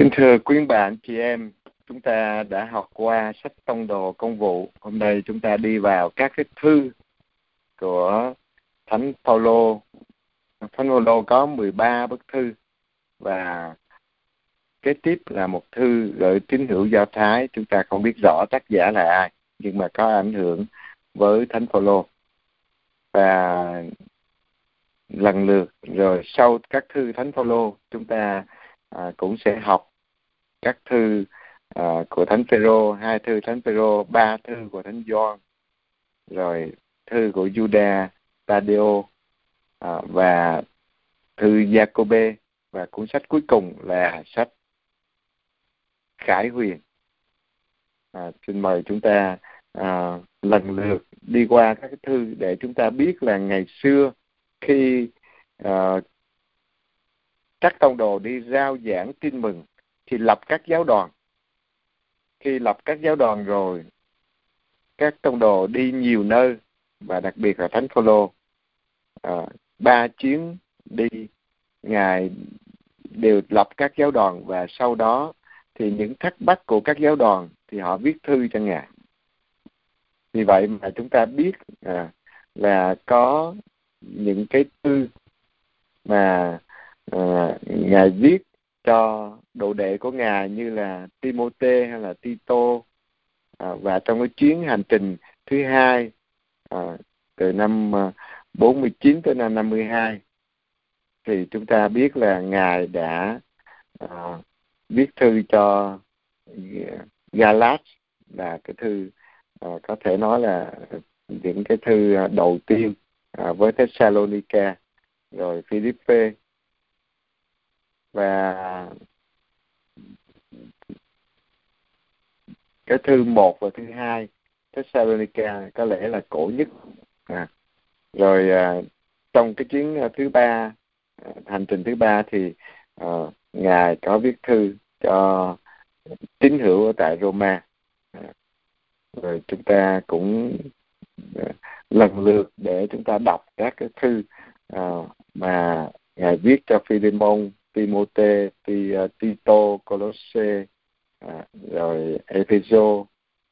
Kính thưa quý bạn, chị em, chúng ta đã học qua sách tông đồ công vụ. Hôm nay chúng ta đi vào các cái thư của Thánh Phaolô. Thánh Phaolô có 13 bức thư và kế tiếp là một thư gửi tín hữu Do Thái. Chúng ta không biết rõ tác giả là ai, nhưng mà có ảnh hưởng với Thánh Phaolô. Và lần lượt rồi sau các thư Thánh Phaolô chúng ta à, cũng sẽ học các thư uh, của thánh Phêrô, hai thư thánh Phêrô, ba thư của thánh Gioan, rồi thư của Juda, Tadeo uh, và thư Jacobe và cuốn sách cuối cùng là sách Khải Huyền. À, xin mời chúng ta à, lần lượt đi qua các thư để chúng ta biết là ngày xưa khi à, các tông đồ đi giao giảng tin mừng thì lập các giáo đoàn. Khi lập các giáo đoàn rồi các tông đồ đi nhiều nơi và đặc biệt là thánh phaolô à, ba chuyến đi ngài đều lập các giáo đoàn và sau đó thì những thắc mắc của các giáo đoàn thì họ viết thư cho ngài. Vì vậy mà chúng ta biết à, là có những cái thư mà à, ngài viết cho đồ đệ của ngài như là Timôthê hay là Tito. À, và trong cái chuyến hành trình thứ hai à, từ năm à, 49 tới năm 52 thì chúng ta biết là ngài đã à, viết thư cho à, Galat là cái thư à, có thể nói là những cái thư đầu tiên à, với Thessalonica rồi Philippe và cái thư một và thư hai Thessalonica có lẽ là cổ nhất à. rồi à, trong cái chuyến à, thứ ba à, hành trình thứ ba thì à, ngài có viết thư cho tín hữu ở tại Roma à. rồi chúng ta cũng à, lần lượt để chúng ta đọc các cái thư à, mà ngài viết cho Philemon Timote, eh, Tito, Colosse, eh, à, rồi Epheso,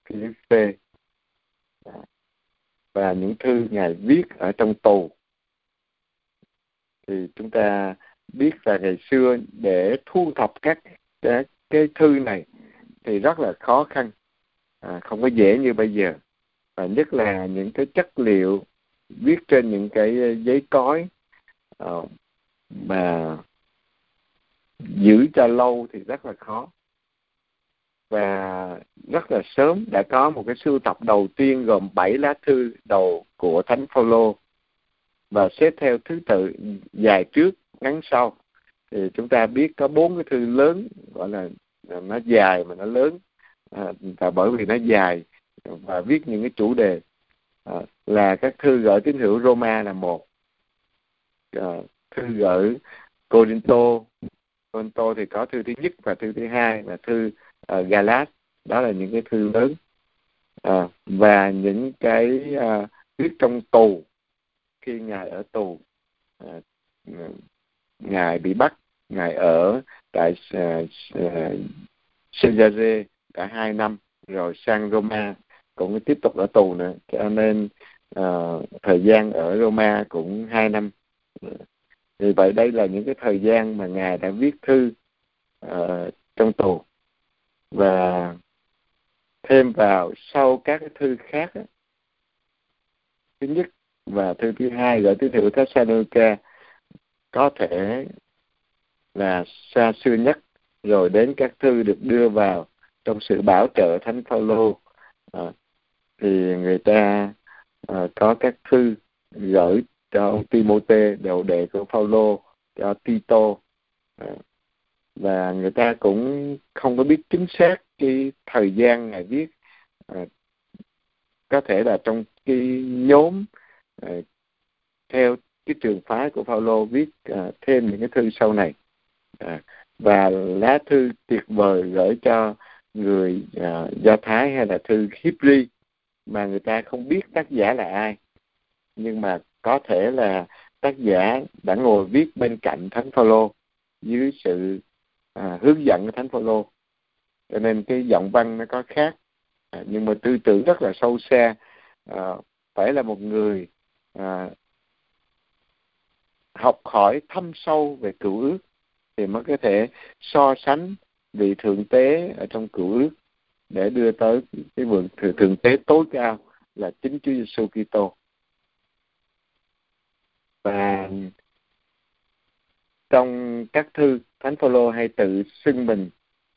Philippe à, eh, và những thư ngài viết ở trong tù. Thì chúng ta biết là ngày xưa để thu thập các cái, cái thư này thì rất là khó khăn à, không có dễ như bây giờ. Và nhất là những cái chất liệu viết trên những cái giấy cói uh, mà giữ cho lâu thì rất là khó. Và rất là sớm đã có một cái sưu tập đầu tiên gồm bảy lá thư đầu của thánh Phaolô. Và xếp theo thứ tự dài trước ngắn sau. Thì chúng ta biết có bốn cái thư lớn gọi là nó dài mà nó lớn. À, và bởi vì nó dài và viết những cái chủ đề à, là các thư gửi tín hữu Roma là một. À, thư gửi Corinto Corinto thì có thư thứ nhất và thư thứ hai là thư uh, Galat. Đó là những cái thư lớn. À, và những cái uh, viết trong tù. Khi ngài ở tù à, ngài bị bắt ngài ở tại uh, uh, cả hai năm rồi sang Roma cũng tiếp tục ở tù nữa. Cho nên uh, thời gian ở Roma cũng hai năm vì vậy đây là những cái thời gian mà ngài đã viết thư uh, trong tù. Và thêm vào sau các cái thư khác đó, thứ nhất và thư thứ hai gửi tới thiệu Thessalonica có thể là xa xưa nhất rồi đến các thư được đưa vào trong sự bảo trợ thánh Phaolô. À, thì người ta à, có các thư gửi cho ông Timôthê đều đệ của Phaolô cho Tito. Và người ta cũng không có biết chính xác cái thời gian ngài viết. À, có thể là trong cái nhóm à, theo cái trường phái của Phaolô viết à, thêm những cái thư sau này. À, và lá thư tuyệt vời gửi cho người à, Do Thái hay là thư Hebrew mà người ta không biết tác giả là ai. Nhưng mà có thể là tác giả đã ngồi viết bên cạnh thánh phaolô dưới sự à, hướng dẫn của thánh phaolô. Cho nên cái giọng văn nó có khác. À, nhưng mà tư tưởng rất là sâu xa. À, phải là một người à, học hỏi thâm sâu về cựu ước thì mới có thể so sánh vị thượng tế ở trong cựu ước để đưa tới cái vườn thượng, thượng tế tối cao là chính Chúa Giêsu Kitô. Vâng. trong các thư thánh phaolô hay tự xưng mình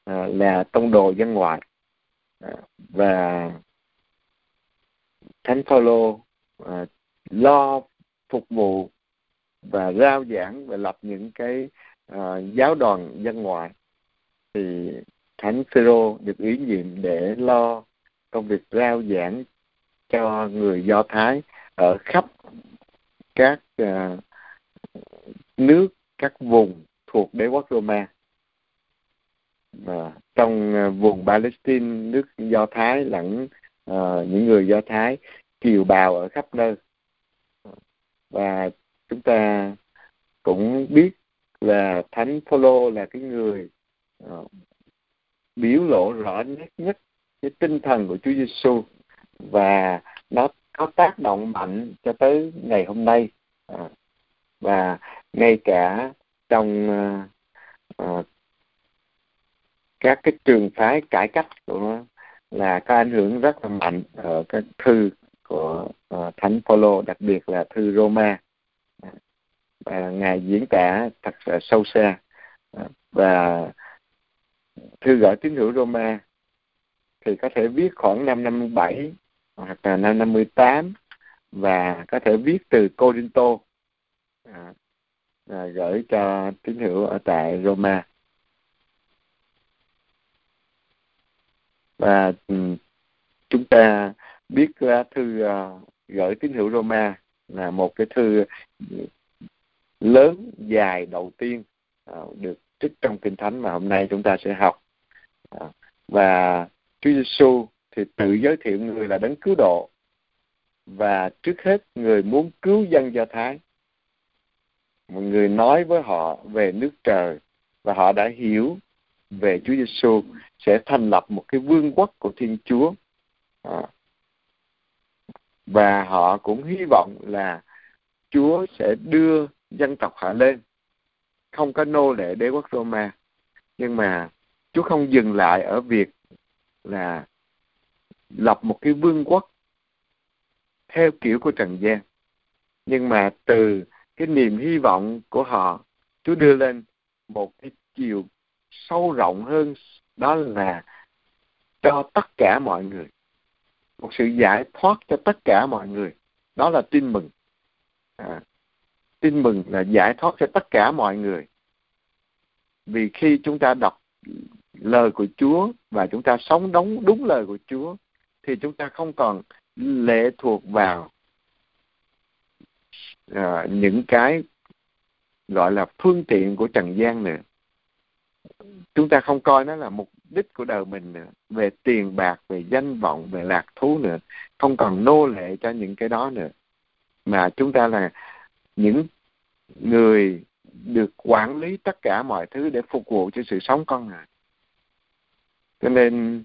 à, là tông đồ dân ngoại à, và thánh phaolô à, lo phục vụ và rao giảng và lập những cái à, giáo đoàn dân ngoại thì thánh phêrô được ủy nhiệm để lo công việc rao giảng cho người do thái ở khắp các à, nước các vùng thuộc đế quốc Roma. À, trong ờ, vùng Palestine nước Do Thái lẫn à, những người Do Thái kiều bào ở khắp nơi. Và chúng ta cũng biết là thánh Phaolô là cái người à, biểu lộ rõ nhất nhất cái tinh thần của Chúa Giêsu và nó có tác động mạnh cho tới ngày hôm nay. À, và ngay cả trong uh, uh, các cái trường phái cải cách của nó là có ảnh hưởng rất là mạnh ở các thư của uh, thánh Phaolô đặc biệt là thư Roma. Và ngài diễn tả thật là sâu xa. Và thư gửi tín hữu Roma thì có thể viết khoảng năm 57 hoặc là năm 58 và có thể viết từ Corinto à, à, gửi cho tín hữu ở tại Roma. Và um, chúng ta biết lá thư uh, gửi tín hữu Roma là một cái thư lớn dài đầu tiên uh, được trích trong kinh thánh mà hôm nay chúng ta sẽ học. Uh, và Chúa Giêsu thì tự giới thiệu người là đấng cứu độ. Và trước hết người muốn cứu dân Do Thái một người nói với họ về nước trời và họ đã hiểu về Chúa Giêsu sẽ thành lập một cái vương quốc của Thiên Chúa à. và họ cũng hy vọng là Chúa sẽ đưa dân tộc họ lên không có nô lệ đế quốc Roma, nhưng mà Chúa không dừng lại ở việc là lập một cái vương quốc theo kiểu của Trần gian nhưng mà từ cái niềm hy vọng của họ Chúa đưa lên một cái chiều sâu rộng hơn đó là cho tất cả mọi người. Một sự giải thoát cho tất cả mọi người. Đó là tin mừng. À, tin mừng là giải thoát cho tất cả mọi người. Vì khi chúng ta đọc lời của Chúa và chúng ta sống đúng đúng lời của Chúa thì chúng ta không còn lệ thuộc vào à, những cái gọi là phương tiện của trần gian nữa. Chúng ta không coi nó là mục đích của đời mình nữa về tiền bạc về danh vọng về lạc thú nữa. Không còn nô lệ cho những cái đó nữa. Mà chúng ta là những người được quản lý tất cả mọi thứ để phục vụ cho sự sống con người. Cho nên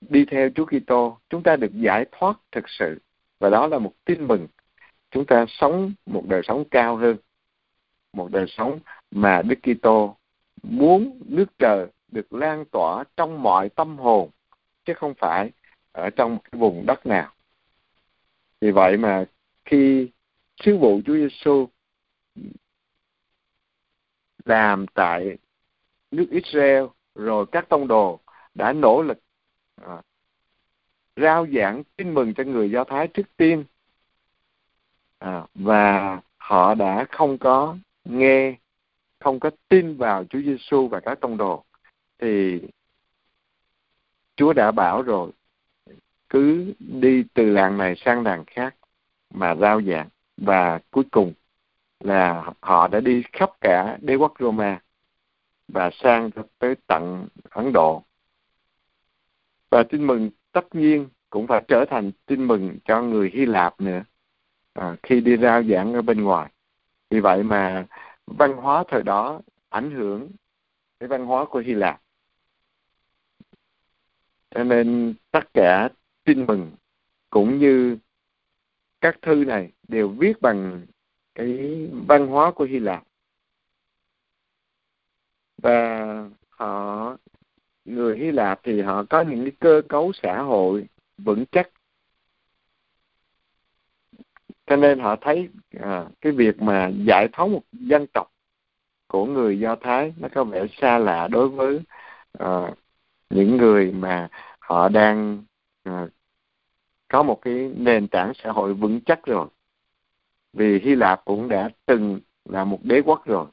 đi theo Chúa Kitô chúng ta được giải thoát thực sự. Và đó là một tin mừng chúng ta sống một đời sống cao hơn một đời sống mà Đức Kitô muốn nước trời được lan tỏa trong mọi tâm hồn chứ không phải ở trong cái vùng đất nào. Vì vậy mà khi sứ vụ Chúa Giêsu làm tại nước Israel rồi các tông đồ đã nỗ lực à, rao giảng tin mừng cho người Do Thái trước tiên à, và họ đã không có nghe không có tin vào Chúa Giêsu và các tông đồ. Thì Chúa đã bảo rồi cứ đi từ làng này sang làng khác mà rao giảng. Và cuối cùng là họ đã đi khắp cả đế quốc Roma và sang tới tận Ấn Độ. Và tin mừng tất nhiên cũng phải trở thành tin mừng cho người Hy Lạp nữa à, khi đi rao giảng ở bên ngoài. Vì vậy mà văn hóa thời đó ảnh hưởng cái văn hóa của Hy Lạp. Cho nên tất cả tin mừng cũng như các thư này đều viết bằng cái văn hóa của Hy Lạp. Và họ người Hy Lạp thì họ có những cái cơ cấu xã hội vững chắc cho nên họ thấy à, cái việc mà giải phóng một dân tộc của người Do Thái nó có vẻ xa lạ đối với à, những người mà họ đang à, có một cái nền tảng xã hội vững chắc rồi. Vì Hy Lạp cũng đã từng là một đế quốc rồi.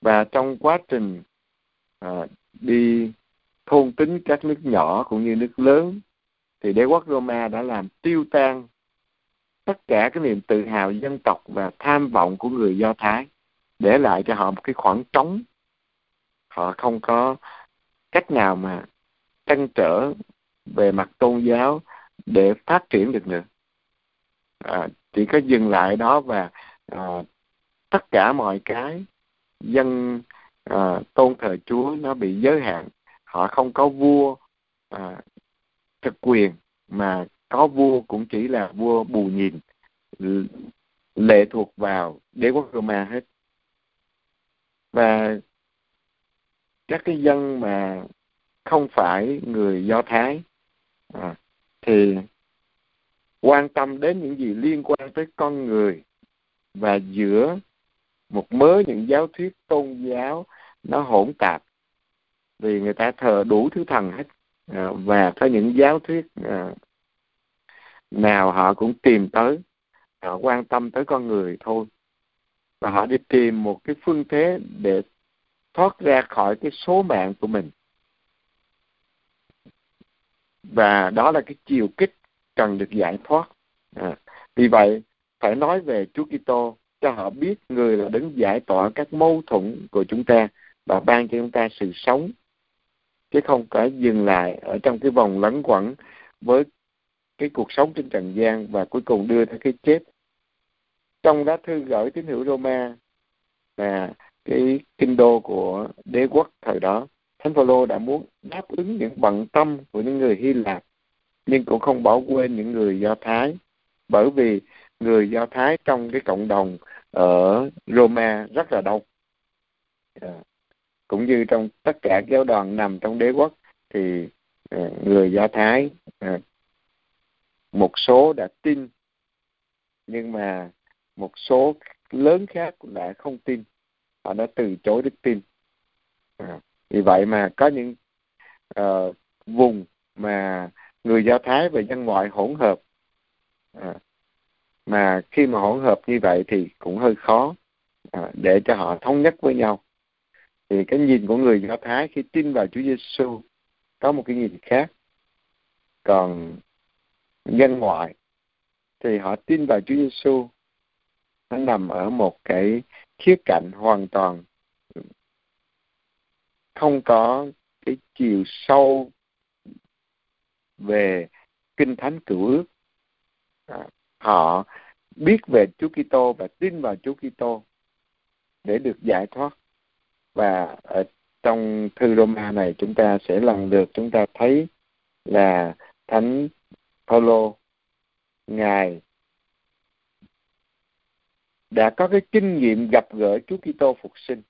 Và trong quá trình à, đi thôn tính các nước nhỏ cũng như nước lớn thì đế quốc Roma đã làm tiêu tan tất cả cái niềm tự hào dân tộc và tham vọng của người Do Thái để lại cho họ một cái khoảng trống. Họ không có cách nào mà trăn trở về mặt tôn giáo để phát triển được nữa. À, chỉ có dừng lại đó và à, tất cả mọi cái dân à, tôn thờ Chúa nó bị giới hạn. Họ không có vua à, thực quyền mà có vua cũng chỉ là vua bù nhìn lệ thuộc vào đế quốc Roma hết. Và các cái dân mà không phải người Do Thái à, thì quan tâm đến những gì liên quan tới con người và giữa một mớ những giáo thuyết tôn giáo nó hỗn tạp vì người ta thờ đủ thứ thần hết à, và có những giáo thuyết à, nào họ cũng tìm tới họ quan tâm tới con người thôi. Và họ đi tìm một cái phương thế để thoát ra khỏi cái số mạng của mình. Và đó là cái chiều kích cần được giải thoát. À, vì vậy phải nói về Chúa Kitô cho họ biết người là đứng giải tỏa các mâu thuẫn của chúng ta và ban cho chúng ta sự sống chứ không phải dừng lại ở trong cái vòng lẫn quẩn với cái cuộc sống trên trần gian và cuối cùng đưa tới cái chết. Trong lá thư gửi tín hữu Roma là cái kinh đô của đế quốc thời đó, Thánh Phaolô đã muốn đáp ứng những bận tâm của những người Hy Lạp, nhưng cũng không bỏ quên những người Do Thái. Bởi vì người Do Thái trong cái cộng đồng ở Roma rất là đông. À, cũng như trong tất cả giáo đoàn nằm trong đế quốc, thì à, người Do Thái à, một số đã tin nhưng mà một số lớn khác cũng đã không tin. Họ đã từ chối đức tin. À, vì vậy mà có những uh, vùng mà người do thái và dân ngoại hỗn hợp à, mà khi mà hỗn hợp như vậy thì cũng hơi khó à, để cho họ thống nhất với nhau. Thì cái nhìn của người do thái khi tin vào chúa giêsu có một cái nhìn khác. Còn dân ngoại thì họ tin vào chúa giêsu nó nằm ở một cái khía cạnh hoàn toàn không có cái chiều sâu về kinh thánh cựu ước. À, họ biết về Chúa Kitô và tin vào Chúa Kitô để được giải thoát. Và ở trong thư Roma này chúng ta sẽ lần lượt chúng ta thấy là thánh Phaolô ngài đã có cái kinh nghiệm gặp gỡ Chúa Kitô phục sinh.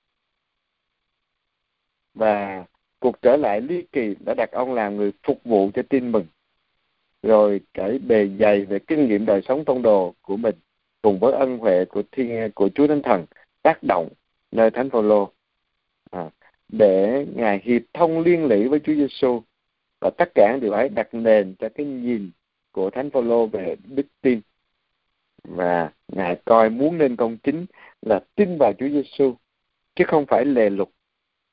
Và cuộc trở lại ly kỳ đã đặt ông làm người phục vụ cho tin mừng rồi cái bề dày về kinh nghiệm đời sống tông đồ của mình cùng với ân huệ của thiên của Chúa Thánh Thần tác động nơi Thánh Phaolô. À, để ngài hiệp thông liên lỉ với Chúa Giêsu và tất cả điều ấy đặt nền cho cái nhìn của Thánh Phaolô về đức tin. Và ngài coi muốn nên công chính là tin vào Chúa Giêsu chứ không phải lề lục.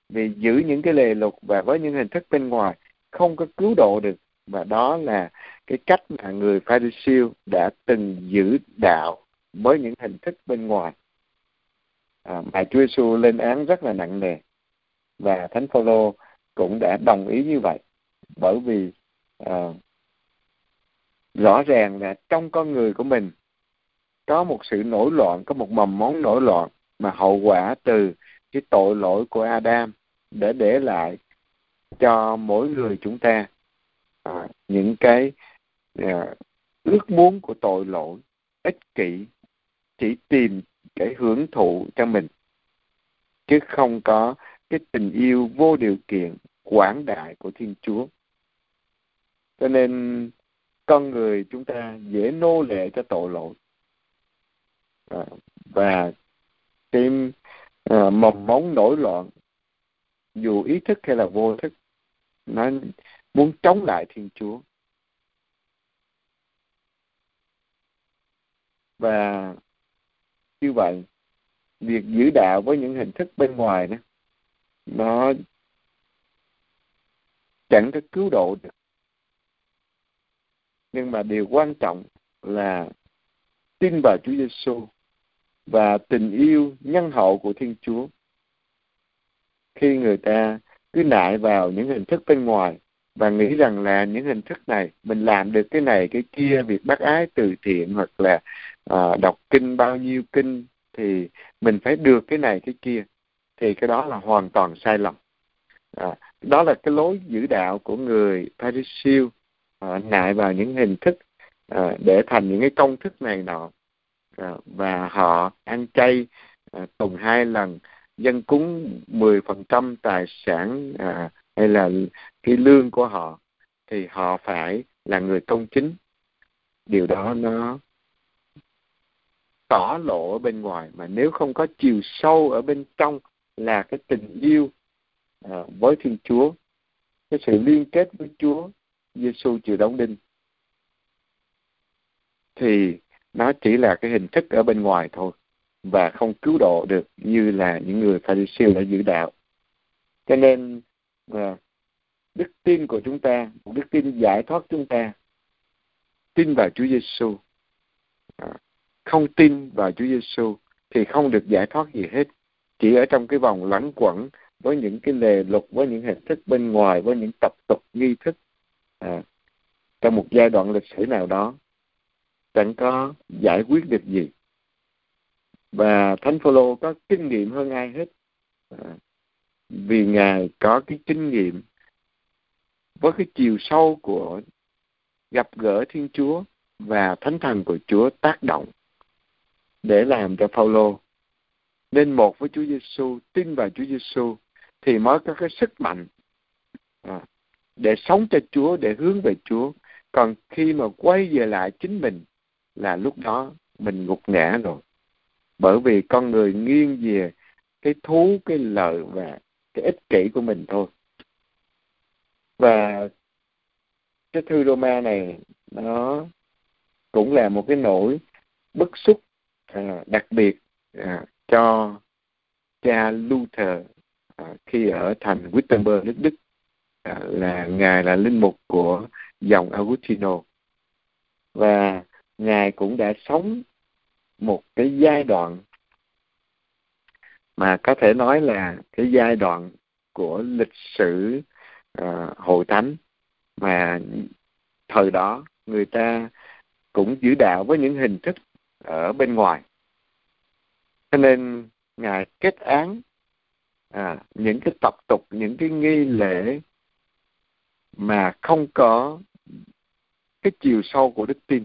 Vì giữ những cái lề lục và với những hình thức bên ngoài không có cứu độ được và đó là cái cách mà người Pharisee đã từng giữ đạo với những hình thức bên ngoài. À, mà Chúa Giêsu lên án rất là nặng nề và Thánh Phaolô cũng đã đồng ý như vậy bởi vì à, rõ ràng là trong con người của mình có một sự nổi loạn có một mầm móng nổi loạn mà hậu quả từ cái tội lỗi của Adam để để lại cho mỗi người chúng ta à, những cái à, ước muốn của tội lỗi ích kỷ chỉ tìm cái hưởng thụ cho mình chứ không có cái tình yêu vô điều kiện quảng đại của Thiên Chúa. Cho nên con người chúng ta dễ nô lệ cho tội lỗi à, và tìm à, mầm móng nổi loạn dù ý thức hay là vô thức nó muốn chống lại Thiên Chúa. Và như vậy, việc giữ đạo với những hình thức bên ngoài đó, nó chẳng có cứu độ được. Nhưng mà điều quan trọng là tin vào Chúa Giêsu và tình yêu nhân hậu của Thiên Chúa. Khi người ta cứ nại vào những hình thức bên ngoài và nghĩ rằng là những hình thức này mình làm được cái này cái kia việc bác ái từ thiện hoặc là à, đọc kinh bao nhiêu kinh thì mình phải được cái này cái kia thì cái đó là hoàn toàn sai lầm à, đó là cái lối giữ đạo của người Pharisee Ờ, nại vào những hình thức ờ, để thành những cái công thức này nọ. Ờ, và họ ăn chay tuần hai lần, dân cúng 10% tài sản hay là cái lương của họ, thì họ phải là người công chính. Điều đó nó tỏ lộ ở bên ngoài, mà nếu không có chiều sâu ở bên trong là cái tình yêu với Thiên Chúa, cái sự liên kết với Chúa Giêsu chịu đóng đinh thì nó chỉ là cái hình thức ở bên ngoài thôi và không cứu độ được như là những người Pharisee đã giữ đạo. Cho nên à, đức tin của chúng ta, đức tin giải thoát chúng ta, tin vào Chúa Giêsu, à, không tin vào Chúa Giêsu thì không được giải thoát gì hết. Chỉ ở trong cái vòng lẫn quẩn với những cái lề luật, với những hình thức bên ngoài, với những tập tục nghi thức à, trong một giai đoạn lịch sử nào đó chẳng có giải quyết được gì. Và thánh phaolô có kinh nghiệm hơn ai hết. À, vì ngài có cái kinh nghiệm với cái chiều sâu của gặp gỡ thiên chúa và thánh thần của chúa tác động để làm cho phaolô nên một với chúa giêsu tin vào chúa giêsu thì mới có cái sức mạnh à, để sống cho chúa để hướng về chúa. Còn khi mà quay về lại chính mình là lúc đó mình gục ngã rồi. Bởi vì con người nghiêng về cái thú cái lợi và cái ích kỷ của mình thôi. Và cái thư Roma này nó cũng là một cái nỗi bức xúc à, đặc biệt à, cho cha Luther à, khi ở thành Wittenberg nước Đức. À, là ngài là linh mục của dòng Augustino và ngài cũng đã sống một cái giai đoạn mà có thể nói là cái giai đoạn của lịch sử uh, hội thánh. Mà thời đó người ta cũng giữ đạo với những hình thức ở bên ngoài. Cho nên ngài kết án à, những cái tập tục những cái nghi lễ mà không có cái chiều sâu của đức tin.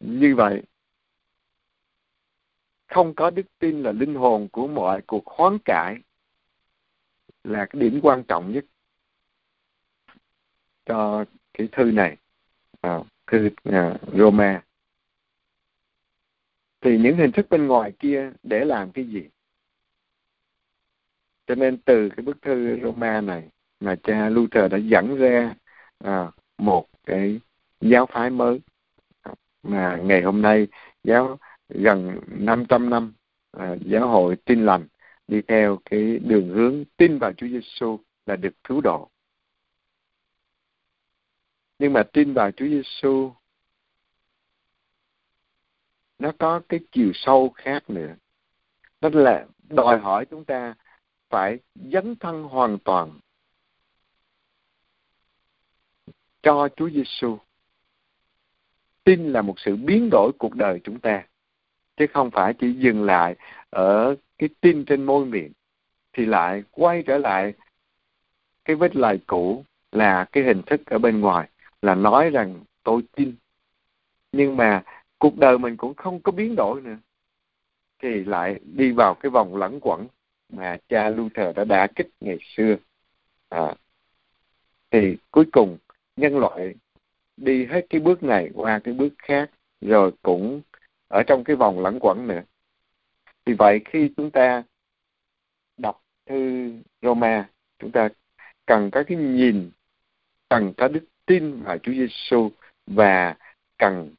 Như vậy không có đức tin là linh hồn của mọi cuộc hoán cải là cái điểm quan trọng nhất cho cái thư này. À, thư à, Roma. Thì những hình thức bên ngoài kia để làm cái gì? Cho nên từ cái bức thư Roma này mà cha Luther đã dẫn ra à, một cái giáo phái mới mà ngày hôm nay giáo gần 500 năm à, giáo hội tin lành đi theo cái đường hướng tin vào Chúa Giêsu là được cứu độ. Nhưng mà tin vào Chúa Giêsu nó có cái chiều sâu khác nữa. Đó là đòi hỏi chúng ta phải dấn thân hoàn toàn cho Chúa Giêsu. Tin là một sự biến đổi cuộc đời chúng ta, chứ không phải chỉ dừng lại ở cái tin trên môi miệng, thì lại quay trở lại cái vết lời cũ là cái hình thức ở bên ngoài, là nói rằng tôi tin. Nhưng mà cuộc đời mình cũng không có biến đổi nữa, thì lại đi vào cái vòng lẫn quẩn mà cha Luther đã đả kích ngày xưa. À, thì cuối cùng nhân loại đi hết cái bước này qua cái bước khác rồi cũng ở trong cái vòng lẫn quẩn nữa. Vì vậy khi chúng ta đọc thư Roma chúng ta cần có cái nhìn cần có đức tin vào Chúa Giêsu và cần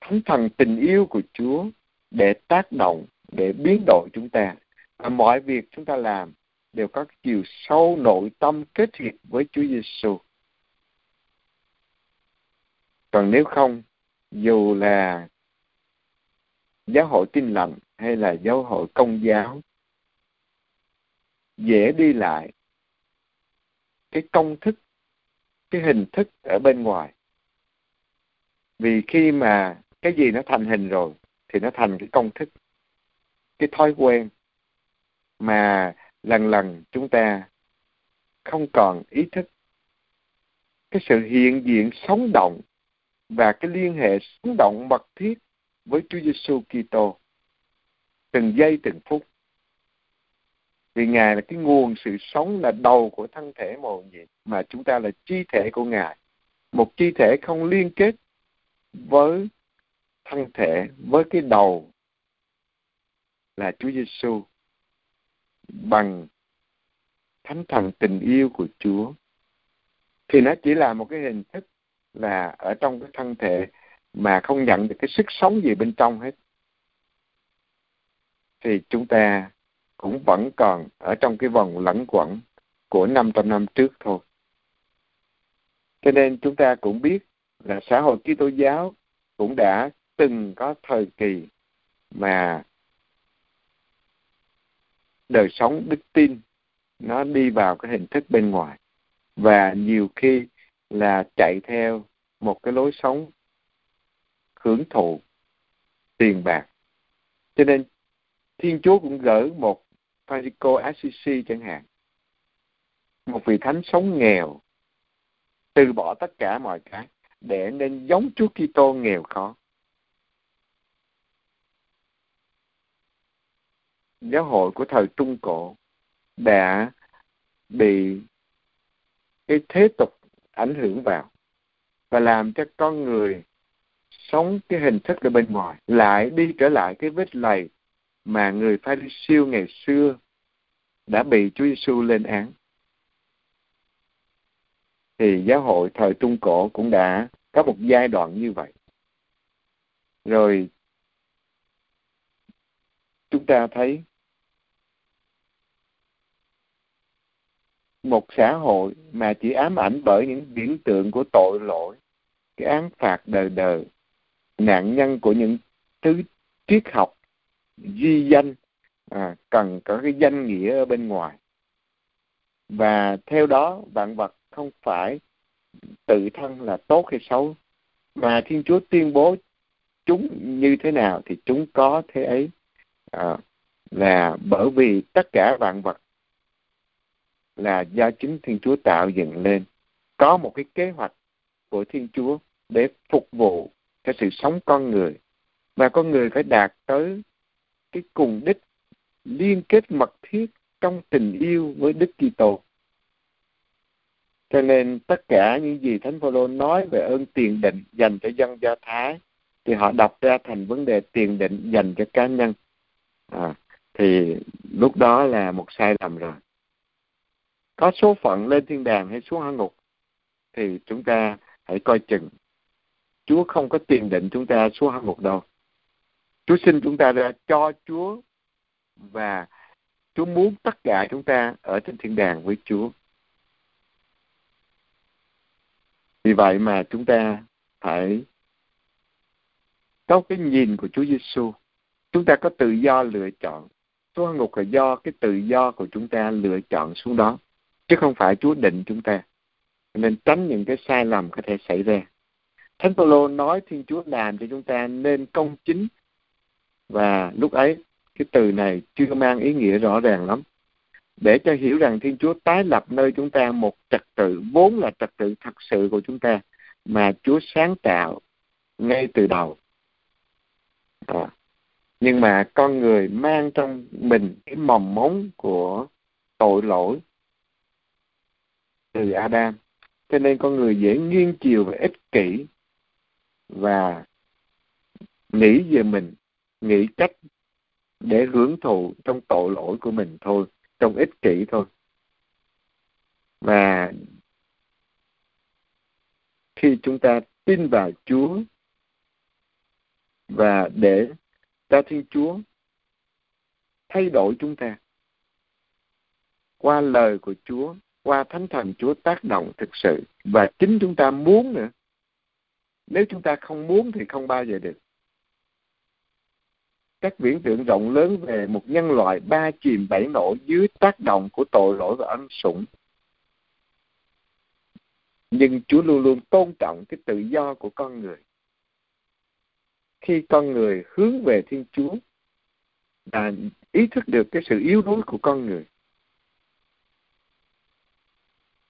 thánh thần tình yêu của Chúa để tác động để biến đổi chúng ta và mọi việc chúng ta làm đều có chiều sâu nội tâm kết hiệp với Chúa Giêsu. Còn nếu không, dù là giáo hội tin lành hay là giáo hội công giáo dễ đi lại cái công thức cái hình thức ở bên ngoài vì khi mà cái gì nó thành hình rồi thì nó thành cái công thức cái thói quen mà lần lần chúng ta không còn ý thức cái sự hiện diện sống động và cái liên hệ sống động mật thiết với Chúa Giêsu Kitô từng giây, từng phút. Vì ngài là cái nguồn sự sống, là đầu của thân thể mọi gì mà chúng ta là chi thể của ngài. Một chi thể không liên kết với thân thể, với cái đầu là Chúa Giêsu bằng thánh thần tình yêu của Chúa thì nó chỉ là một cái hình thức là ở trong cái thân thể mà không nhận được cái sức sống gì bên trong hết thì chúng ta cũng vẫn còn ở trong cái vòng lẫn quẩn của 500 năm trước thôi. Cho nên chúng ta cũng biết là xã hội Kitô giáo cũng đã từng có thời kỳ mà đời sống đức tin nó đi vào cái hình thức bên ngoài. Và nhiều khi là chạy theo một cái lối sống hưởng thụ tiền bạc. Cho nên thiên chúa cũng gửi một Francisco Assisi chẳng hạn, một vị thánh sống nghèo, từ bỏ tất cả mọi cái để nên giống Chúa Kitô nghèo khó. Giáo hội của thời Trung Cổ đã bị cái thế tục ảnh hưởng vào và làm cho con người sống cái hình thức ở bên ngoài, lại đi trở lại cái vết lầy mà người pha siêu ngày xưa đã bị Chúa Giêsu lên án thì giáo hội thời Trung Cổ cũng đã có một giai đoạn như vậy. Rồi chúng ta thấy một xã hội mà chỉ ám ảnh bởi những biểu tượng của tội lỗi, cái án phạt đời đời, nạn nhân của những thứ triết học, duy danh, à, cần có cái danh nghĩa ở bên ngoài. Và theo đó vạn vật không phải tự thân là tốt hay xấu, mà Thiên Chúa tuyên bố chúng như thế nào thì chúng có thế ấy. À, là bởi vì tất cả vạn vật là do chính Thiên Chúa tạo dựng lên. Có một cái kế hoạch của Thiên Chúa để phục vụ cho sự sống con người. Và con người phải đạt tới cái cùng đích liên kết mật thiết trong tình yêu với Đức Kitô. Cho nên tất cả những gì Thánh Phaolô nói về ơn tiền định dành cho dân Do Thái thì họ đọc ra thành vấn đề tiền định dành cho cá nhân. À, thì lúc đó là một sai lầm rồi. Có số phận lên thiên đàng hay xuống hỏa ngục thì chúng ta hãy coi chừng. Chúa không có tiền định chúng ta xuống hỏa ngục đâu. Chúa xin chúng ta ra cho Chúa và Chúa muốn tất cả chúng ta ở trên thiên đàng với Chúa. Vì vậy mà chúng ta phải có cái nhìn của Chúa Giêsu chúng ta có tự do lựa chọn xuống ngục là do cái tự do của chúng ta lựa chọn xuống đó, chứ không phải Chúa định chúng ta nên tránh những cái sai lầm có thể xảy ra Thánh Phaolô nói Thiên Chúa làm cho chúng ta nên công chính và lúc ấy, cái từ này chưa mang ý nghĩa rõ ràng lắm để cho hiểu rằng Thiên Chúa tái lập nơi chúng ta một trật tự, vốn là trật tự thật sự của chúng ta, mà Chúa sáng tạo ngay từ đầu. À. Nhưng mà con người mang trong mình cái mầm móng của tội lỗi từ Adam. Cho nên con người dễ nghiêng chiều và ích kỷ và nghĩ về mình, nghĩ cách để hưởng thụ trong tội lỗi của mình thôi trong ích kỷ thôi và khi chúng ta tin vào Chúa và để cho Thiên Chúa thay đổi chúng ta qua lời của Chúa, qua Thánh Thần Chúa tác động thực sự và chính chúng ta muốn nữa. Nếu chúng ta không muốn thì không bao giờ được các viễn tượng rộng lớn về một nhân loại ba chìm bảy nổi dưới tác động của tội lỗi và ân sủng. Nhưng Chúa luôn luôn tôn trọng cái tự do của con người. Khi con người hướng về Thiên Chúa và ý thức được cái sự yếu đuối của con người,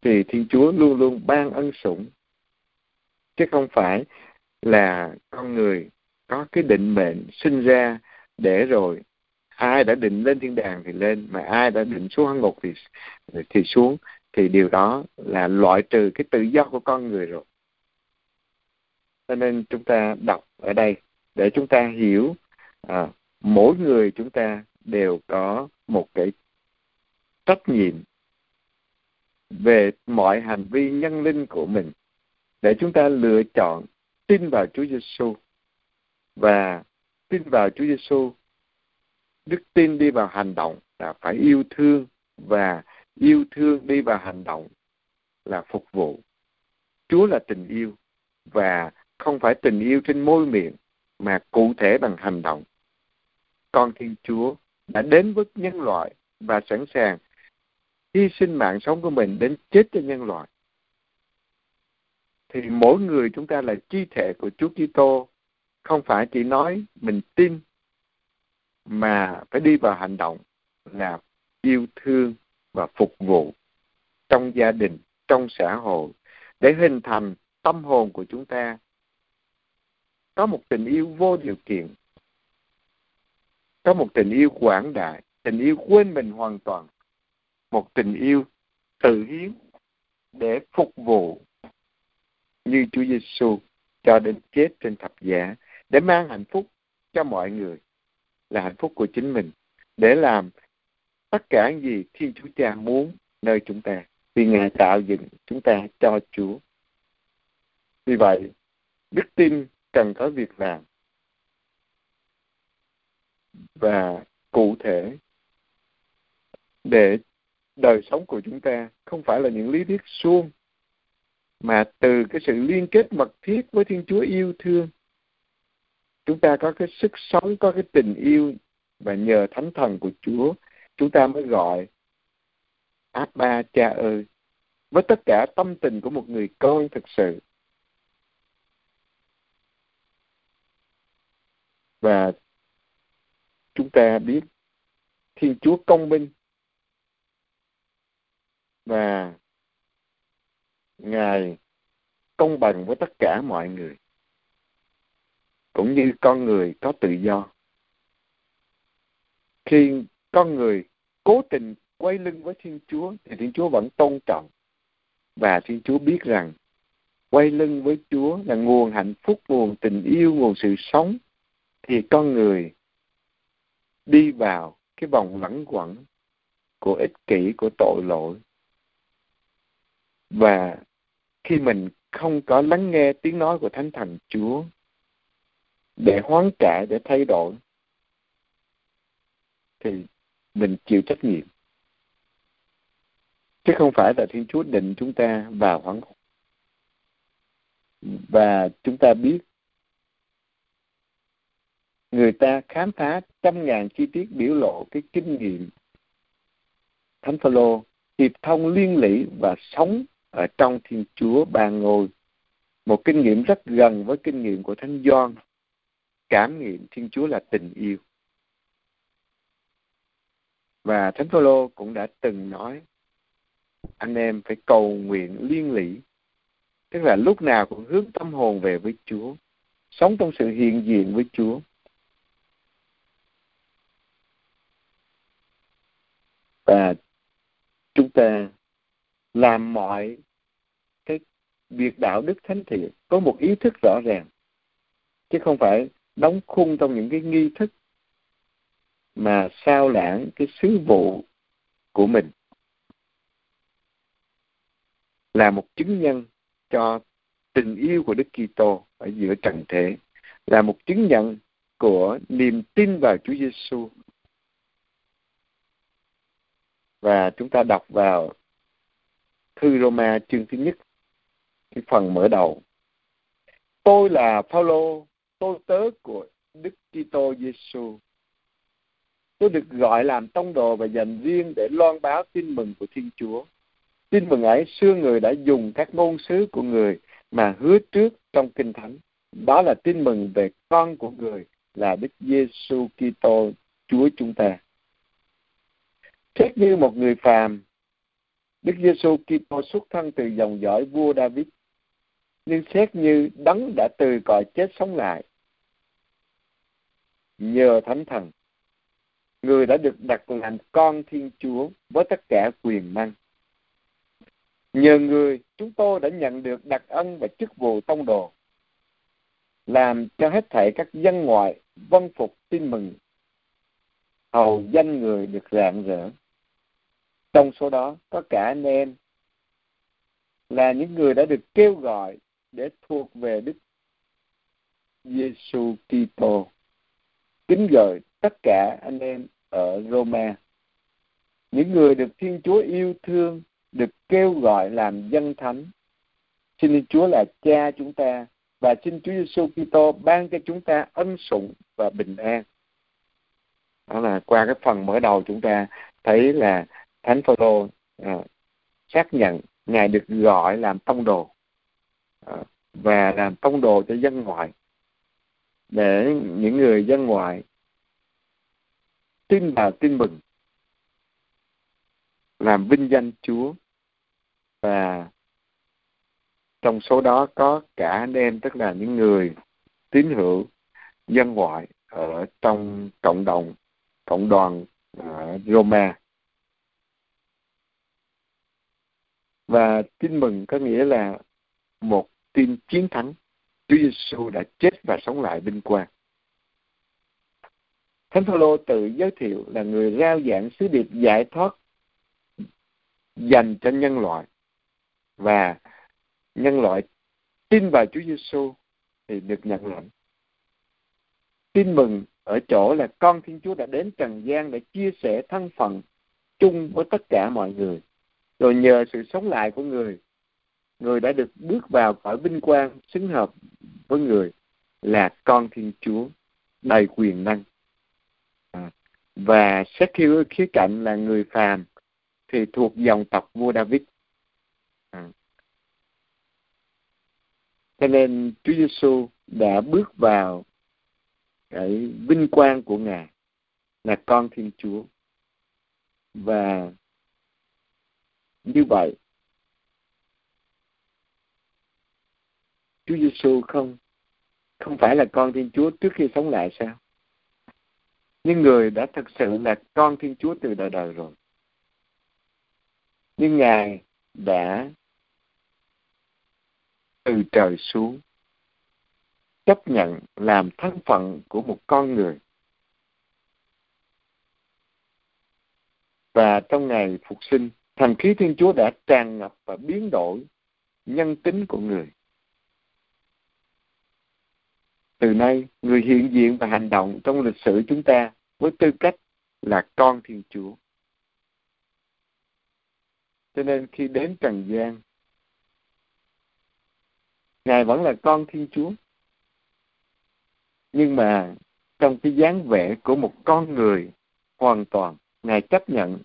thì Thiên Chúa luôn luôn ban ân sủng. Chứ không phải là con người có cái định mệnh sinh ra để rồi ai đã định lên thiên đàng thì lên mà ai đã định xuống hang ngục thì thì xuống thì điều đó là loại trừ cái tự do của con người rồi cho nên chúng ta đọc ở đây để chúng ta hiểu à, mỗi người chúng ta đều có một cái trách nhiệm về mọi hành vi nhân linh của mình để chúng ta lựa chọn tin vào Chúa Giêsu và tin vào Chúa Giêsu đức tin đi vào hành động là phải yêu thương và yêu thương đi vào hành động là phục vụ. Chúa là tình yêu và không phải tình yêu trên môi miệng mà cụ thể bằng hành động. Con thiên chúa đã đến với nhân loại và sẵn sàng hy sinh mạng sống của mình đến chết cho nhân loại. Thì mỗi người chúng ta là chi thể của Chúa Kitô. Không phải chỉ nói mình tin, mà phải đi vào hành động là yêu thương và phục vụ trong gia đình, trong xã hội, để hình thành tâm hồn của chúng ta có một tình yêu vô điều kiện có một tình yêu quảng đại tình yêu quên mình hoàn toàn một tình yêu tự hiến để phục vụ như Chúa Giêsu cho đến chết trên thập giá để mang hạnh phúc cho mọi người là hạnh phúc của chính mình để làm tất cả những gì Thiên Chúa Cha muốn nơi chúng ta vì Ngài tạo dựng chúng ta cho Chúa. Vì vậy, đức tin cần có việc làm. Và cụ thể, để đời sống của chúng ta không phải là những lý thuyết suông, mà từ cái sự liên kết mật thiết với Thiên Chúa yêu thương, chúng ta có cái sức sống, có cái tình yêu, và nhờ thánh thần của Chúa, chúng ta mới gọi Abba cha ơi. Với tất cả tâm tình của một người con thực sự và chúng ta biết Thiên Chúa công minh và Ngài công bằng với tất cả mọi người, cũng như con người có tự do. Khi con người cố tình quay lưng với thiên chúa, thì thiên chúa vẫn tôn trọng. Và thiên chúa biết rằng quay lưng với chúa là nguồn hạnh phúc, nguồn tình yêu, nguồn sự sống thì con người đi vào cái vòng lẩn quẩn của ích kỷ, của tội lỗi. Và khi mình không có lắng nghe tiếng nói của thánh thần chúa để hoán cải để thay đổi, thì mình chịu trách nhiệm. Chứ không phải là thiên chúa định chúng ta vào hoán và chúng ta biết người ta khám phá trăm ngàn chi tiết biểu lộ cái kinh nghiệm. Thánh phaolô hiệp thông liên lỉ và sống ở trong thiên chúa ba ngôi. Một kinh nghiệm rất gần với kinh nghiệm của thánh Gioan. Cảm nghiệm Thiên Chúa là tình yêu. Và thánh phaolô cũng đã từng nói, anh em phải cầu nguyện liên lỉ tức là lúc nào cũng hướng tâm hồn về với Chúa, sống trong sự hiện diện với Chúa. Và chúng ta làm mọi cái việc đạo đức thánh thiện có một ý thức rõ ràng, chứ không phải đóng khung trong những cái nghi thức mà sao lãng cái sứ vụ của mình. Là một chứng nhân cho tình yêu của Đức Kitô ở giữa trần thế, là một chứng nhận của niềm tin vào Chúa Giêsu và chúng ta đọc vào thư Roma chương thứ nhất, cái phần mở đầu. Tôi là Phaolô, tôi tớ của Đức Kitô Giêsu tôi được gọi làm tông đồ và dành riêng để loan báo tin mừng của Thiên Chúa. Tin mừng ấy xưa người đã dùng các ngôn sứ của người mà hứa trước trong kinh thánh. Đó là tin mừng về con của người là Đức Giêsu Kitô, Chúa chúng ta xét như một người phàm. Đức Giêsu Kitô xuất thân từ dòng dõi vua David, nhưng xét như đấng đã từ cõi chết sống lại. Nhờ thánh thần, người đã được đặt làm con thiên chúa với tất cả quyền năng. Nhờ người, chúng tôi đã nhận được đặc ân và chức vụ tông đồ, làm cho hết thảy các dân ngoại vân phục tin mừng. Hầu danh người được rạng rỡ trong số đó có cả anh em là những người đã được kêu gọi để thuộc về Đức Giêsu Kitô. Kính gửi tất cả anh em ở Roma, những người được Thiên Chúa yêu thương, được kêu gọi làm dân thánh. Xin Chúa là Cha chúng ta và xin Chúa Giêsu Kitô ban cho chúng ta ân sủng và bình an. Đó là qua cái phần mở đầu chúng ta thấy là Thánh Phaolô à, xác nhận ngài được gọi làm tông đồ à, và làm tông đồ cho dân ngoại để những người dân ngoại tin vào tin mừng làm vinh danh Chúa. Và trong số đó có cả anh em tức là những người tín hữu dân ngoại ở trong cộng đồng cộng đoàn ở Roma. Và tin mừng có nghĩa là một tin chiến thắng Chúa Giêsu đã chết và sống lại vinh quang Thánh Phaolô tự giới thiệu là người rao giảng sứ điệp giải thoát dành cho nhân loại và nhân loại tin vào Chúa Giêsu thì được nhận lãnh. Tin mừng ở chỗ là con Thiên Chúa đã đến trần gian để chia sẻ thân phận chung với tất cả mọi người. Rồi nhờ sự sống lại của người, người đã được bước vào cõi vinh quang xứng hợp với người là con Thiên Chúa đầy quyền năng. À, và xét theo khía cạnh là người phàm thì thuộc dòng tộc vua David. À. Cho nên Chúa Giêsu đã bước vào cái vinh quang của Ngài là con Thiên Chúa. Và như vậy Chúa Giêsu không không phải là con Thiên Chúa trước khi sống lại sao? Nhưng người đã thực sự là con Thiên Chúa từ đời đời rồi. Nhưng Ngài đã từ trời xuống chấp nhận làm thân phận của một con người. Và trong ngày phục sinh, Thần khí Thiên Chúa đã tràn ngập và biến đổi nhân tính của người. Từ nay, người hiện diện và hành động trong lịch sử chúng ta với tư cách là con Thiên Chúa. Cho nên khi đến Trần gian, Ngài vẫn là con Thiên Chúa. Nhưng mà trong cái dáng vẻ của một con người hoàn toàn, Ngài chấp nhận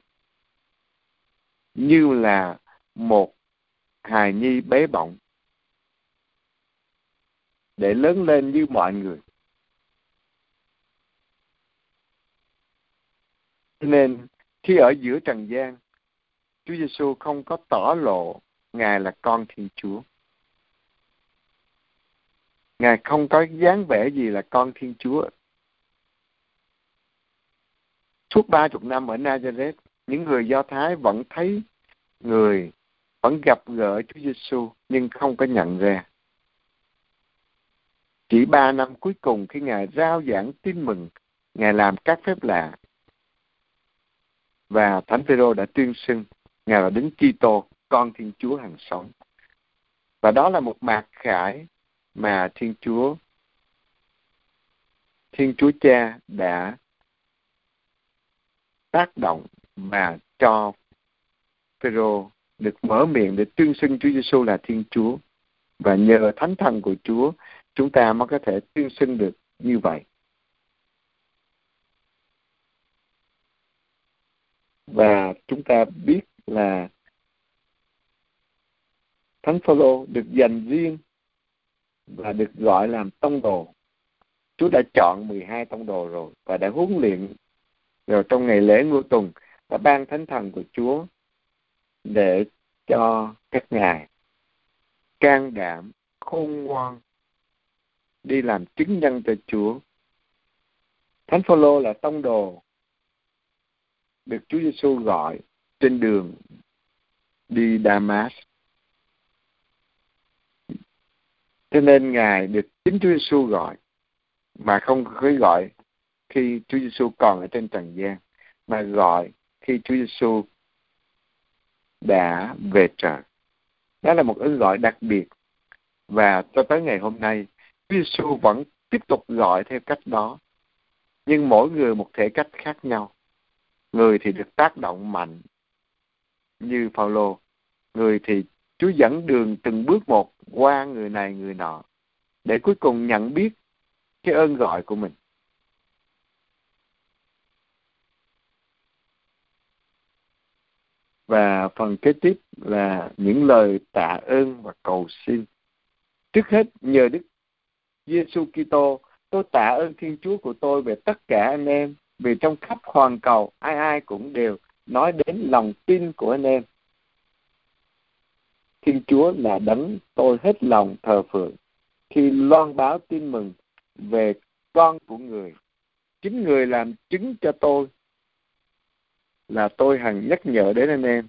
như là một hài nhi bé bỏng để lớn lên như mọi người. Nên khi ở giữa trần gian Chúa Giêsu không có tỏ lộ Ngài là con Thiên Chúa. Ngài không có dáng vẻ gì là con Thiên Chúa. Suốt ba chục năm ở Nazareth, những người Do Thái vẫn thấy người, vẫn gặp gỡ Chúa Giêsu nhưng không có nhận ra. Chỉ ba năm cuối cùng khi Ngài rao giảng tin mừng, Ngài làm các phép lạ. Và Thánh Phêrô đã tuyên xưng Ngài là Đấng Kitô, con Thiên Chúa hàng sống. Và đó là một mạc khải mà Thiên Chúa Thiên Chúa Cha đã tác động mà cho Phêrô được mở miệng để tuyên xưng Chúa Giêsu là Thiên Chúa và nhờ thánh thần của Chúa, chúng ta mới có thể tuyên xưng được như vậy. Và chúng ta biết là Thánh Phaolô được dành riêng và được gọi làm tông đồ. Chúa đã chọn 12 tông đồ rồi và đã huấn luyện rồi trong ngày lễ Ngô tuần và ban thánh thần của Chúa để cho các ngài can đảm, khôn ngoan đi làm chứng nhân cho Chúa. Thánh Phaolô là tông đồ được Chúa Giêsu gọi trên đường đi Damas. Cho nên Ngài được chính Chúa Giêsu gọi, mà không có gọi khi Chúa Giêsu còn ở trên trần gian, mà gọi khi Chúa Giêsu đã về trời. Đó là một ơn gọi đặc biệt. Và cho tới ngày hôm nay, Chúa Giêsu vẫn tiếp tục gọi theo cách đó. Nhưng mỗi người một thể cách khác nhau. Người thì được tác động mạnh như Phaolô. Người thì Chúa dẫn đường từng bước một qua người này người nọ để cuối cùng nhận biết cái ơn gọi của mình. Và phần kế tiếp là những lời tạ ơn và cầu xin. Trước hết, nhờ Đức Giêsu Kitô, tôi tạ ơn Thiên Chúa của tôi về tất cả anh em, vì trong khắp hoàn cầu, ai ai cũng đều nói đến lòng tin của anh em. Thiên Chúa là đấng tôi hết lòng thờ phượng. Khi loan báo tin mừng về con của người. Chính người làm chứng cho tôi là tôi hằng nhắc nhở đến anh em.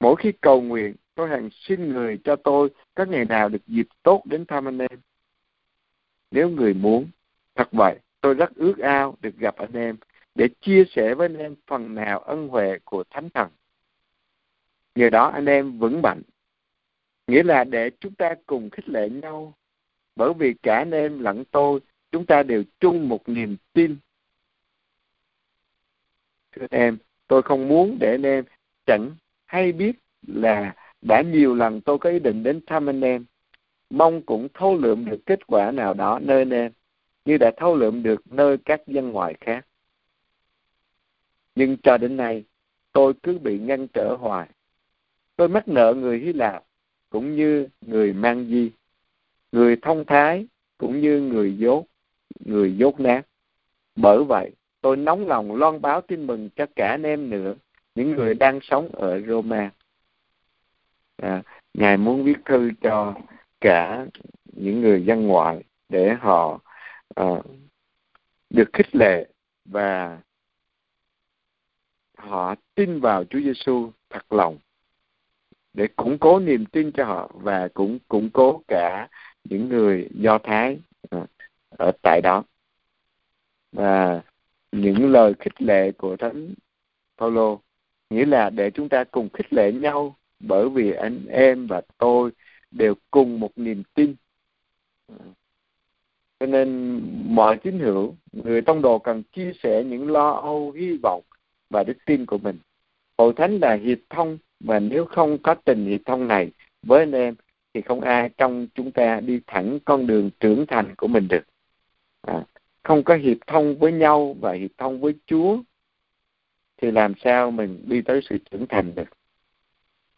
Mỗi khi cầu nguyện, tôi hằng xin người cho tôi các ngày nào được dịp tốt đến thăm anh em. Nếu người muốn, thật vậy, tôi rất ước ao được gặp anh em để chia sẻ với anh em phần nào ân huệ của Thánh Thần. Nhờ đó anh em vững mạnh, nghĩa là để chúng ta cùng khích lệ nhau, bởi vì cả anh em lẫn tôi, chúng ta đều chung một niềm tin. Thưa anh em, tôi không muốn để anh em chẳng hay biết là đã nhiều lần tôi có ý định đến thăm anh em, mong cũng thâu lượm được kết quả nào đó nơi anh em, như đã thâu lượm được nơi các dân ngoại khác. Nhưng cho đến nay, tôi cứ bị ngăn trở hoài. Tôi mắc nợ người Hy Lạp, cũng như người mang di, người thông thái, cũng như người dốt, người dốt nát. Bởi vậy, tôi nóng lòng loan báo tin mừng cho cả anh em nữa, những người đang sống ở Roma. À, Ngài muốn viết thư cho cả những người dân ngoại để họ uh, được khích lệ và họ tin vào Chúa Giêsu thật lòng để củng cố niềm tin cho họ và cũng củng cố cả những người Do Thái à, ở tại đó và những lời khích lệ của thánh Phaolô nghĩa là để chúng ta cùng khích lệ nhau bởi vì anh em và tôi đều cùng một niềm tin. Cho nên mọi tín hữu người tông đồ cần chia sẻ những lo âu hy vọng và đức tin của mình. Hội thánh là hiệp thông và nếu không có tình hiệp thông này với anh em thì không ai trong chúng ta đi thẳng con đường trưởng thành của mình được. À, không có hiệp thông với nhau và hiệp thông với Chúa, thì làm sao mình đi tới sự trưởng thành được?